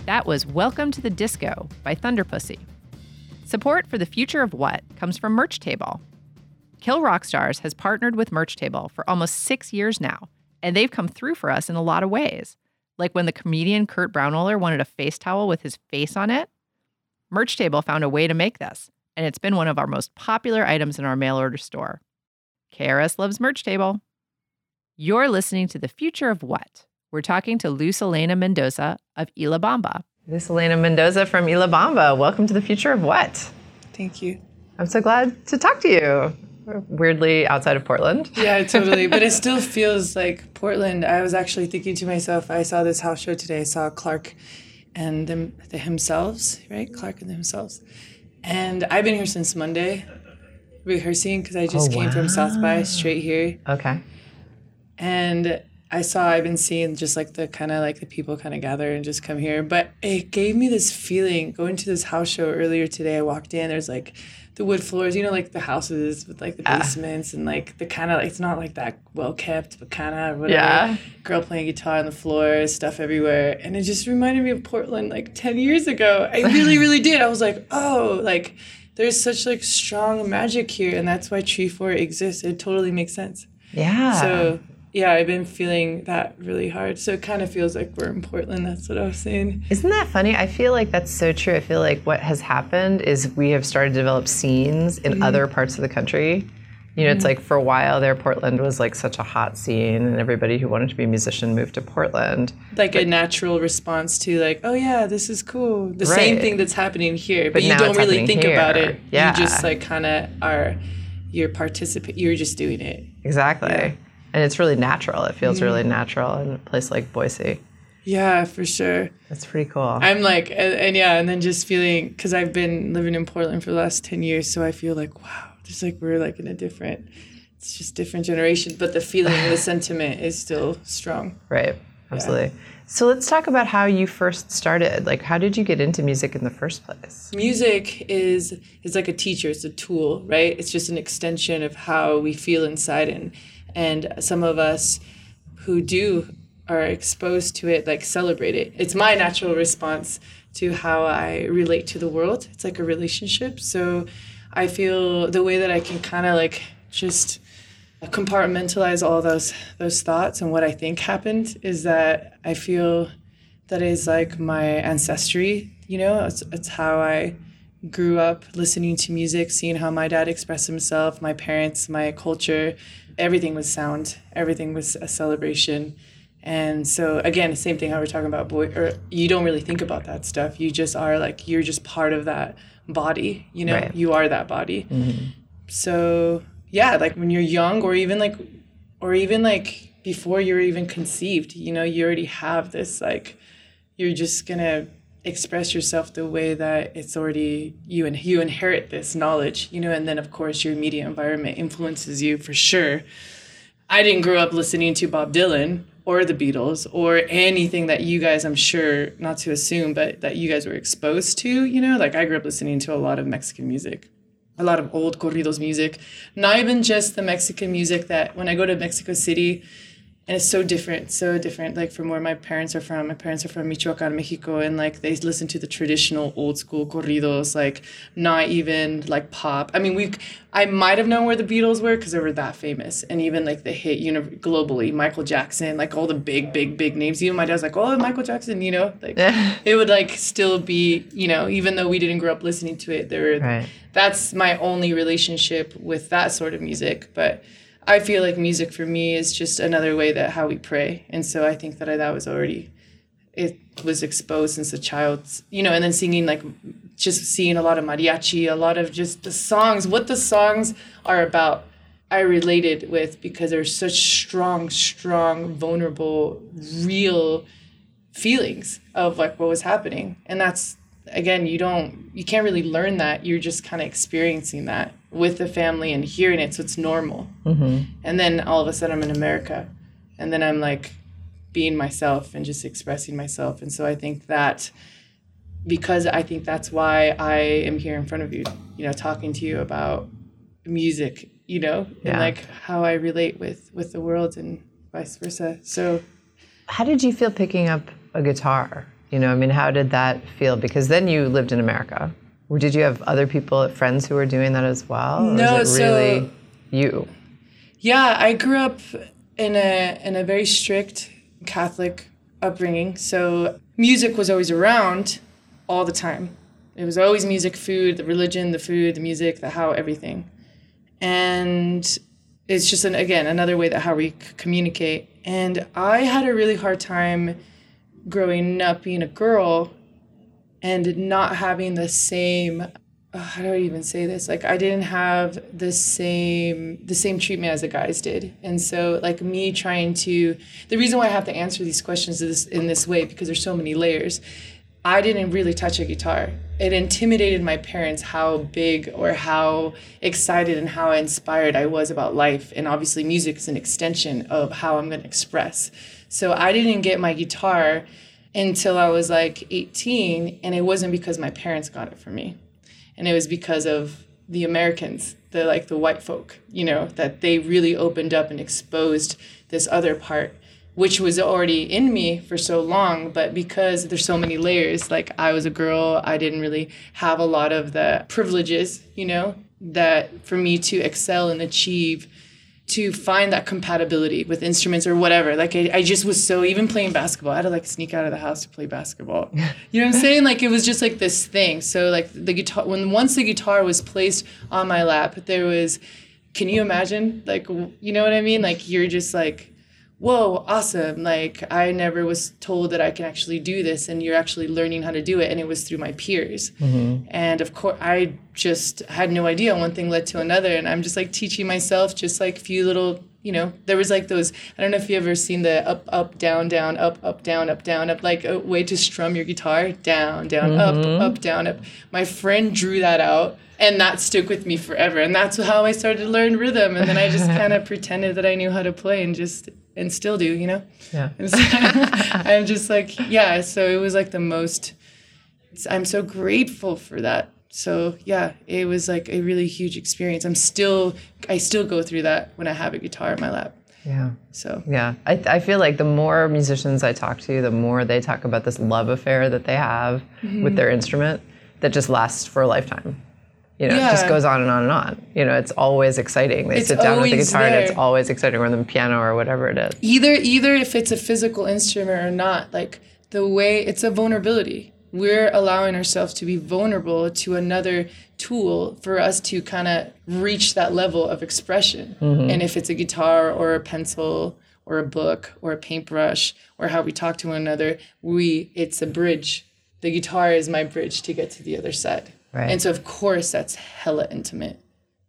That was Welcome to the Disco by Thunderpussy. Support for the future of what comes from Merch Table. Kill Rock Stars has partnered with Merch Table for almost six years now, and they've come through for us in a lot of ways. Like when the comedian Kurt Braunohler wanted a face towel with his face on it? Merch Table found a way to make this, and it's been one of our most popular items in our mail order store. KRS loves Merch Table. You're listening to The Future of What? We're talking to Luz Elena Mendoza of Y La Bamba. This Elena Mendoza from Y La Bamba. Welcome to the future of what? Thank you. I'm so glad to talk to you. Weirdly outside of Portland. Yeah, [laughs] totally. but it still feels like Portland. I was actually thinking to myself, I saw this house show today. I saw Clark and them, the himselves, right? Clark and themselves. And I've been here since Monday rehearsing because I just Oh, came from South by straight here. Okay. And I saw, I've been seeing just like the kind of like the people kind of gather and just come here. But it gave me this feeling going to this house show earlier today. I walked in, there's like the wood floors, you know, like the houses with like the basements and like the kind of, it's not like that well kept, but kind of whatever. Yeah. Girl playing guitar on the floor, stuff everywhere. And it just reminded me of Portland like 10 years ago. I really, [laughs] really did. I was like, oh, like there's such like strong magic here. And that's why Treefort exists. It totally makes sense. Yeah. So yeah, I've been feeling that really hard. So it kind of feels like we're in Portland. That's what I was saying. Isn't that funny? I feel like that's so true. I feel like what has happened is we have started to develop scenes in Mm-hmm. other parts of the country. You know, it's like for a while there, Portland was like such a hot scene, and everybody who wanted to be a musician moved to Portland. Like a natural response to like, oh yeah, this is cool. The same thing that's happening here, but, But you don't really think about it. Yeah. You just like kind of are. You're participate. You're just doing it. Exactly. And it's really natural. It feels really Mm-hmm. natural in a place like Boise. Yeah, for sure. That's pretty cool. I'm like, and, and yeah, and then just feeling because I've been living in Portland for the last ten years, so I feel like wow, just like we're like in a different. It's just different generation, but the feeling, the [laughs] sentiment is still strong. right. Absolutely. So let's talk about how you first started. Like, how did you get into music in the first place? music is is like a teacher it's a tool right it's just an extension of how we feel inside and and some of us who do are exposed to it like celebrate it. It's my natural response to how i relate to the world. It's like a relationship. So i feel the way that i can kind of like just compartmentalize all those those thoughts and what i think happened is that i feel that is like my ancestry you know? It's, it's how i grew up listening to music seeing how my dad expressed himself my parents my culture everything was sound everything was a celebration. And so again same thing how we're talking about boy or you don't really think about that stuff. You just are like you're just part of that body you know? Right. you are that body. Mm-hmm. So yeah like when you're young or even like or even like before you're even conceived you know you already have this like you're just gonna express yourself the way that it's already you and you inherit this knowledge you know and then of course your immediate environment influences you for sure. I didn't grow up listening to bob dylan or the beatles or anything that you guys i'm sure not to assume but that you guys were exposed to you know? Like i grew up listening to a lot of mexican music a lot of old corridos music, not even just the Mexican music that when I go to Mexico City, and it's so different, so different, like from where my parents are from. My parents are from Michoacan, Mexico, and like they listen to the traditional old school corridos, like not even like pop. I mean, we, I might have known where the Beatles were because they were that famous, and even like the hit uni- globally, Michael Jackson, like all the big, big, big names. Even my dad's like, oh, Michael Jackson, you know, like it would like still be, you know, even though we didn't grow up listening to it, there Right. that's my only relationship with that sort of music but i feel like music for me is just another way that how we pray. And so i think that I, that was already it was exposed since a child you know and then singing like just seeing a lot of mariachi a lot of just the songs what the songs are about i related with because they're such strong strong vulnerable real feelings of like what was happening. And that's again you don't you can't really learn that. You're just kind of experiencing that with the family and hearing it so it's normal. Mm-hmm. And then all of a sudden i'm in america and then i'm like being myself and just expressing myself. And so i think that because i think that's why i am here in front of you you know talking to you about music you know Yeah. and like how i relate with with the world and vice versa. So How did you feel picking up a guitar? You know, I mean, how did that feel? Because then you lived in America. Or did you have other people, friends who were doing that as well? No, was it so- really you? Yeah, I grew up in a in a very strict Catholic upbringing. So music was always around all the time. It was always music, food, the religion, the food, the music, the how, everything. And it's just an, again another way that how we communicate. And I had a really hard time growing up being a girl and not having the same uh, how do I even say this? Like I didn't have the same the same treatment as the guys did, and so like me trying to the reason why I have to answer these questions is in this way because there's so many layers. I didn't really touch a guitar. It intimidated my parents how big or how excited and how inspired I was about life, and obviously music is an extension of how I'm going to express. So I didn't get my guitar until I was like 18, and it wasn't because my parents got it for me. And it was because of the Americans, the like the white folk, you know, that they really opened up and exposed this other part, which was already in me for so long, but because there's so many layers, like I was a girl, I didn't really have a lot of the privileges, you know, that for me to excel and achieve to find that compatibility with instruments or whatever. Like I, I just was so even playing basketball, I had to like sneak out of the house to play basketball. [laughs] You know what I'm saying? Like it was just like this thing. So like the guitar when once the guitar was placed on my lap, there was can you imagine? Like you know what I mean? Like you're just like whoa, awesome. Like I never was told that I can actually do this and you're actually learning how to do it and it was through my peers. Mm-hmm. And of course I just had no idea one thing led to another and I'm just like teaching myself just like a few little you know, there was like those. I don't know if you ever seen the up, up, down, down, up, up, down, up, down, up, like a way to strum your guitar. Down, down, up, up, mm-hmm. down, up. My friend drew that out, and that stuck with me forever. And that's how I started to learn rhythm. And then I just [laughs] kind of pretended that I knew how to play, and just and still do, you know. Yeah. So [laughs] I'm just like, yeah. So it was like the most. I'm so grateful for that. So yeah, it was like a really huge experience. I'm still, I still go through that when I have a guitar in my lap. Yeah. So Yeah, I, I feel like the more musicians I talk to, the more they talk about this love affair that they have Mm-hmm. with their instrument that just lasts for a lifetime. You know, it just goes on and on and on. You know, it's always exciting. They It's sit down with the guitar and it's always exciting, or the piano or whatever it is. either either if it's a physical instrument or not, like the way it's a vulnerability. We're allowing ourselves to be vulnerable to another tool for us to kind of reach that level of expression. Mm-hmm. And if it's a guitar or a pencil or a book or a paintbrush or how we talk to one another, we it's a bridge. The guitar is my bridge to get to the other side. Right. And so of course that's hella intimate.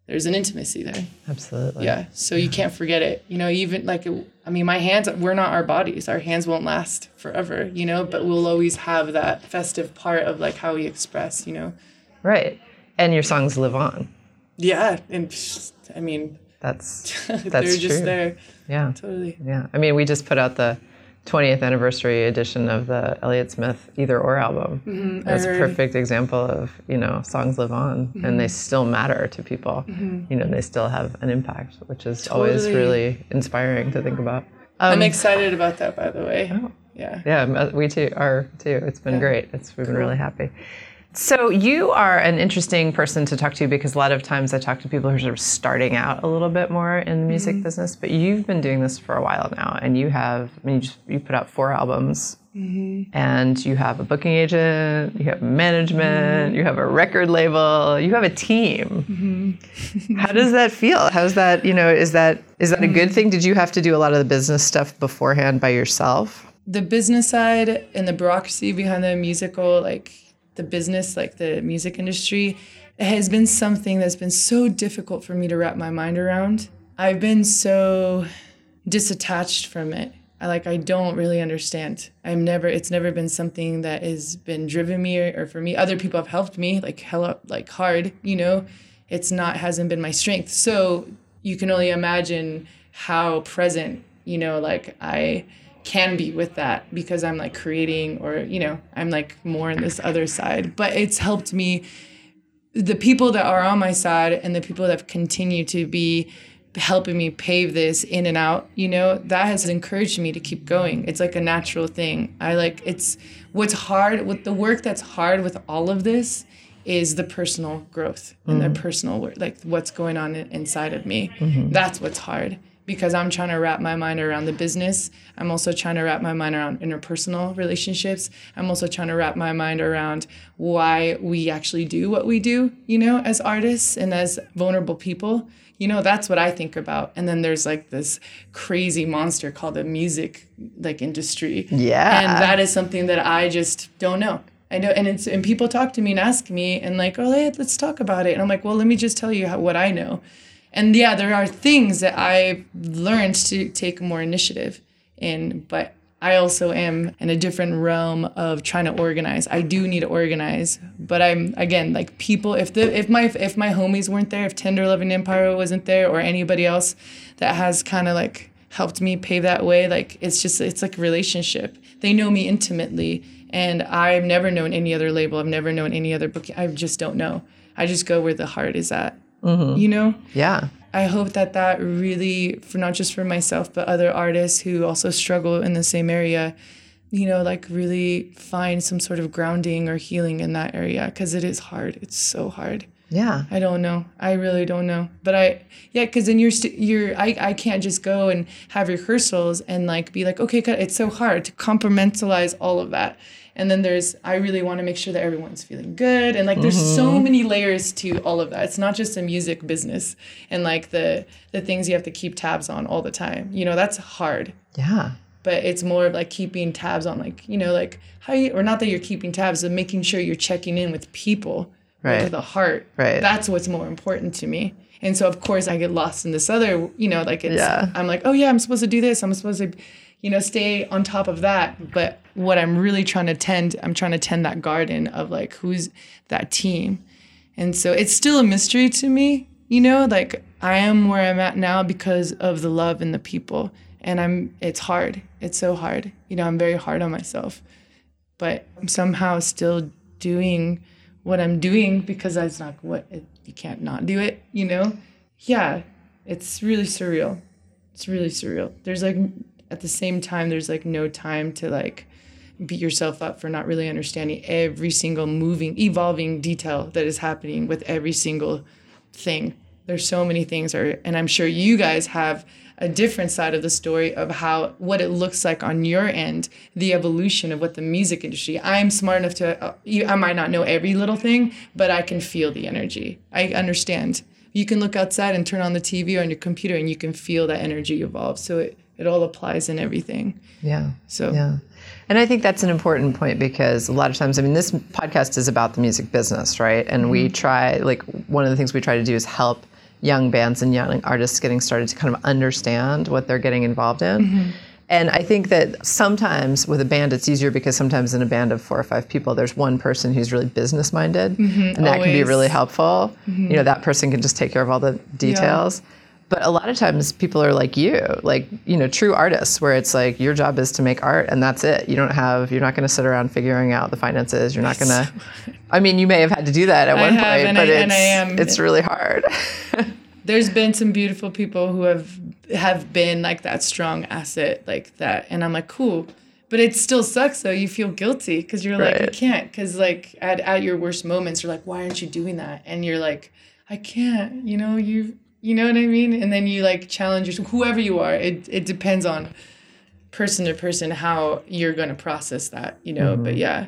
There's an intimacy there. Absolutely. Yeah. So you can't forget it. You know, even like, I mean, my hands, we're not our bodies. Our hands won't last forever, you know, but we'll always have that festive part of like how we express, you know. Right. And your songs live on. Yeah. And I mean, That's [laughs] they're that's just true. there. Yeah. Totally. Yeah. I mean, we just put out the 20th anniversary edition of the Elliott Smith Either Or album. Mm-hmm. That's a perfect example of, you know, songs live on Mm-hmm. and they still matter to people. You know, they still have an impact, which is always really inspiring to think about. I'm Um, excited about that, by the way. Yeah. yeah, we too are too. It's been great. It's we've been really happy. So you are an interesting person to talk to because a lot of times I talk to people who are sort of starting out a little bit more in the music mm-hmm. business, but you've been doing this for a while now, and you have. I mean, you, just, you put out four albums, mm-hmm. and you have a booking agent, you have management, mm-hmm. you have a record label, you have a team. How does that feel? How's that? You know, is that is that a good mm. thing? Did you have to do a lot of the business stuff beforehand by yourself? the business side and the bureaucracy behind the musical like the business like the music industry has been something that's been so difficult for me to wrap my mind around i've been so disattached from it I like I don't really understand. I'm never it's never been something that has been driven me or, or for me. Other people have helped me like hella like hard, you know. It's not hasn't been my strength. So you can only imagine how present, you know, like I can be with that because I'm like creating or, you know, I'm like more in this other side. But it's helped me the people that are on my side and the people that have continued to be helping me pave this in and out you know that has encouraged me to keep going. It's like a natural thing. I like it's what's hard with the work that's hard with all of this is the personal growth and the mm-hmm. personal work like what's going on inside of me. Mm-hmm. That's what's hard because I'm trying to wrap my mind around the business. I'm also trying to wrap my mind around interpersonal relationships. I'm also trying to wrap my mind around why we actually do what we do, you know, as artists and as vulnerable people. You know, that's what I think about. And then there's like this crazy monster called the music like industry. Yeah. And that is something that I just don't know. I know, and it's and people talk to me and ask me and like, oh, hey, let's talk about it. And I'm like, well, let me just tell you how, what I know. And yeah, there are things that I've learned to take more initiative in, but I also am in a different realm of trying to organize. I do need to organize, but I'm again like people. If the if my if my homies weren't there, if Tender Loving Empire wasn't there, or anybody else that has kind of like helped me pave that way, like it's just it's like a relationship. They know me intimately, and I've never known any other label. I've never known any other book. I just don't know. I just go where the heart is at. Mm-hmm. You know. Yeah. I hope that that really, for not just for myself, but other artists who also struggle in the same area, you know, like really find some sort of grounding or healing in that area because it is hard. It's so hard. Yeah. I don't know. I really don't know. But I, yeah, because then you're, st- you're, I, I can't just go and have rehearsals and like be like, okay. It's so hard to compartmentalize all of that. And then there's, I really want to make sure that everyone's feeling good. And like, there's so mm-hmm. many layers to all of that. It's not just a music business and like the, the things you have to keep tabs on all the time. You know, that's hard Yeah. but it's more of like keeping tabs on like you know like how you or not that you're keeping tabs but making sure you're checking in with people Right. with the heart Right. that's what's more important to me and so of course i get lost in this other you know like it's Yeah. i'm like oh yeah i'm supposed to do this i'm supposed to you know stay on top of that but what i'm really trying to tend i'm trying to tend that garden of like who's that team and so it's still a mystery to me, you know, like I am where I'm at now because of the love and the people. And I'm it's hard. It's so hard. You know, I'm very hard on myself. But I'm somehow still doing what I'm doing because that's not what it, you can't not do it, you know? Yeah, it's really surreal. It's really surreal. There's like at the same time there's like no time to like beat yourself up for not really understanding every single moving, evolving detail that is happening with every single thing. There's so many things are and I'm sure you guys have a different side of the story of how what it looks like on your end, the evolution of what the music industry. I'm smart enough to uh, you, I might not know every little thing, but I can feel the energy. I understand. You can look outside and turn on the TV or on your computer and you can feel that energy evolve. So it, it all applies in everything. Yeah. So Yeah. And I think that's an important point because a lot of times, I mean, this podcast is about the music business, right? And we mm-hmm. try, like, one of the things we try to do is help young bands and young artists getting started to kind of understand what they're getting involved in. Mm-hmm. And I think that sometimes with a band, it's easier because sometimes in a band of four or five people, there's one person who's really business minded, mm-hmm. and that can be really helpful. You know, that person can just take care of all the details. But a lot of times people are like you, like, you know, true artists where it's like your job is to make art and that's it. You don't have, you're not going to sit around figuring out the finances. You're not going [laughs] to, I mean, you may have had to do that at I one have, point, but I- it's, am. it's really hard. [laughs] there's been some beautiful people who have have been like that strong asset like that and i'm like cool but it still sucks though you feel guilty because you're like you can't because like at, at your worst moments you're like why aren't you doing that and you're like i can't you know you you know what i mean and then you like challenge yourself whoever you are it, it depends on person to person how you're going to process that you know but mm-hmm. yeah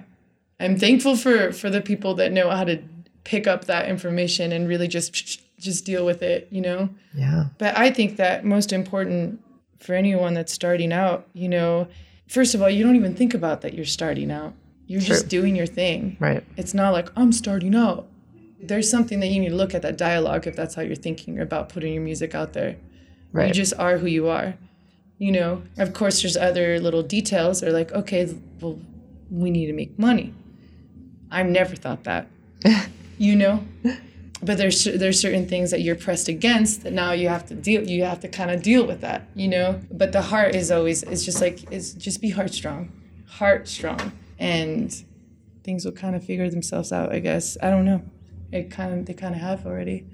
i'm thankful for for the people that know how to pick up that information and really just just deal with it you know yeah. but I think that most important for anyone that's starting out, you know, first of all, you don't even think about that you're starting out. You're just doing your thing. Right. It's not like I'm starting out. There's something that you need to look at that dialogue if that's how you're thinking about putting your music out there. You just are who you are. You know, of course, there's other little details. They're like, okay, well, we need to make money. I've never thought that. [laughs] you know, but there's there's certain things that you're pressed against that now you have to deal. You have to kind of deal with that. You know, but the heart is always. It's just like it's just be heart strong, heart strong, and things will kind of figure themselves out. I guess I don't know. It kind of they kind of have already.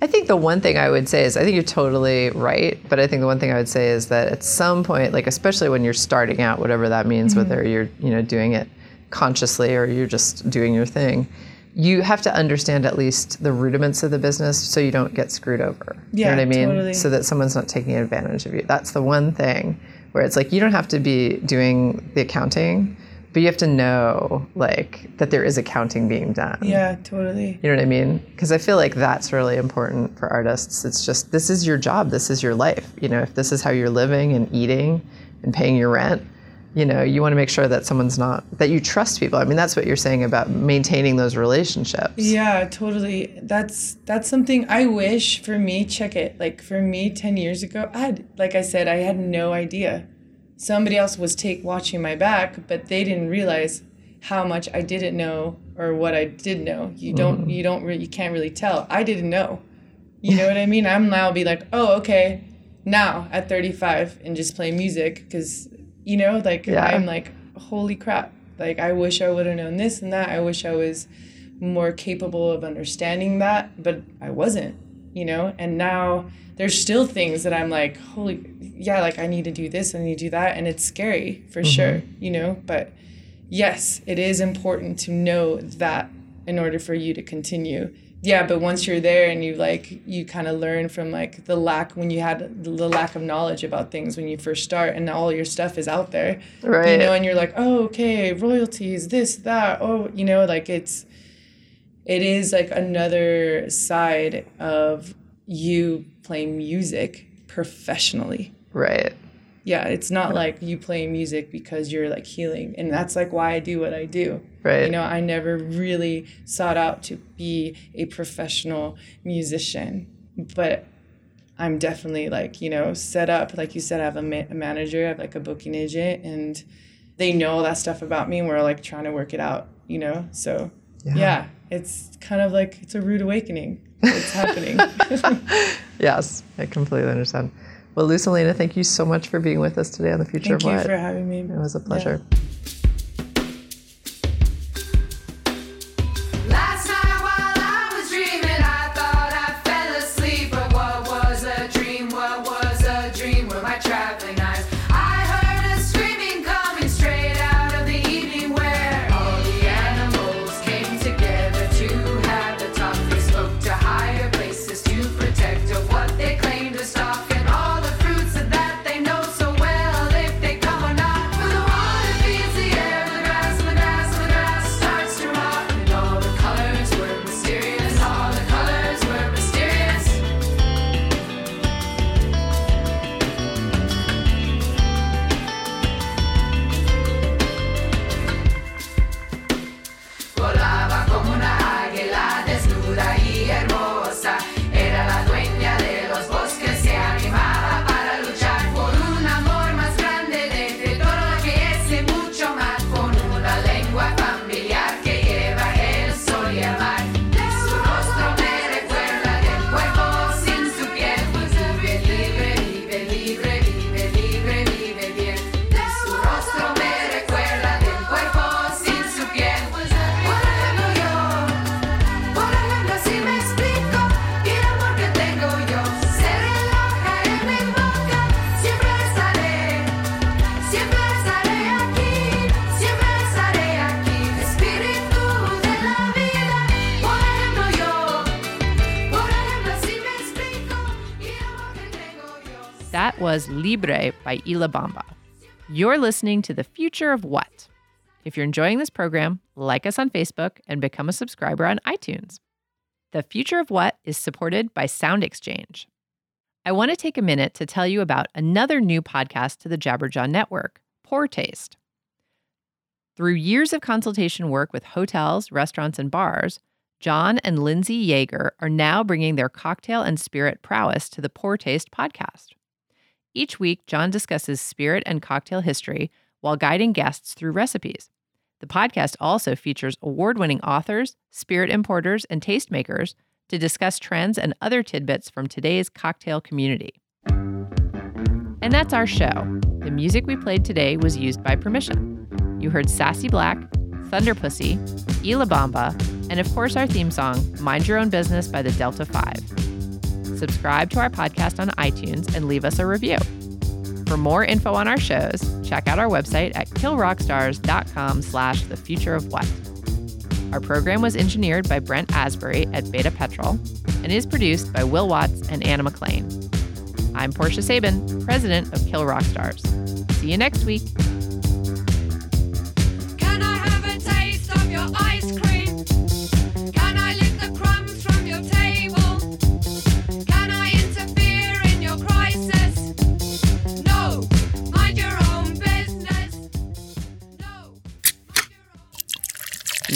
I think the one thing I would say is I think you're totally right, but I think the one thing I would say is that at some point, like especially when you're starting out, whatever that means, whether mm-hmm. you're you know doing it consciously or you're just doing your thing, you have to understand at least the rudiments of the business so you don't get screwed over. Yeah, you know what I mean? totally. So that someone's not taking advantage of you. That's the one thing where it's like you don't have to be doing the accounting, but you have to know like that there is accounting being done. Yeah, totally. You know what I mean? Because I feel like that's really important for artists. It's just this is your job, this is your life. You know, if this is how you're living and eating and paying your rent, you know, you want to make sure that someone's not that you trust people. I mean, that's what you're saying about maintaining those relationships. Yeah, totally. That's that's something I wish for me. Check it. Like for me, ten years ago, I had, like I said, I had no idea. Somebody else was take watching my back, but they didn't realize how much I didn't know or what I did know. You hmm. don't. You don't. Re- you can't really tell. I didn't know. You know what I mean? I'm now be like, oh, okay, now at 35 and just play music because you know, like Yeah. I'm like, holy crap! Like I wish I would have known this and that. I wish I was more capable of understanding that, but I wasn't, you know? And now there's still things that I'm like, holy, yeah, like I need to do this, I need to do that. And it's scary for mm-hmm. sure, you know? But yes, it is important to know that in order for you to continue. Yeah, but once you're there and you like, you kind of learn from like the lack when you had the lack of knowledge about things when you first start and all your stuff is out there Right. you know and you're like oh okay royalties this that oh you know like it's it is like another side of you playing music professionally. Right. yeah it's not like you play music because you're like healing and that's like why i do what i do. Right. you know i never really sought out to be a professional musician but i'm definitely like you know set up like you said i have a, ma- a manager i have like a booking agent and they know all that stuff about me and we're like trying to work it out you know so yeah, it's kind of like it's a rude awakening it's happening [laughs] Yes, I completely understand. Well, Luz Elena, thank you so much for being with us today on the future thank of What. Thank you for having me it was a pleasure. Last was Libre by Y La Bamba. You're listening to The Future of What? If you're enjoying this program, like us on Facebook and become a subscriber on iTunes. The Future of What is supported by SoundExchange. I want to take a minute to tell you about another new podcast to the Jabberjaw Network, Poor Taste. Through years of consultation work with hotels, restaurants, and bars, John and Lindsay Yeager are now bringing their cocktail and spirit prowess to the Poor Taste podcast. Each week, John discusses spirit and cocktail history while guiding guests through recipes. The podcast also features award winning authors, spirit importers, and tastemakers to discuss trends and other tidbits from today's cocktail community. And that's our show. The music we played today was used by permission. You heard SassyBlack, Thunder Pussy, Y La Bamba, and of course our theme song, Mind Your Own Business by the Delta 5. Subscribe to our podcast on iTunes and leave us a review. For more info on our shows, check out our website at killrockstars.com slash the future of what. Our program was engineered by Brent Asbury at Beta Petrol and is produced by Will Watts and Anna McLean. I'm Portia Sabin, president of Kill Rock Stars. See you next week.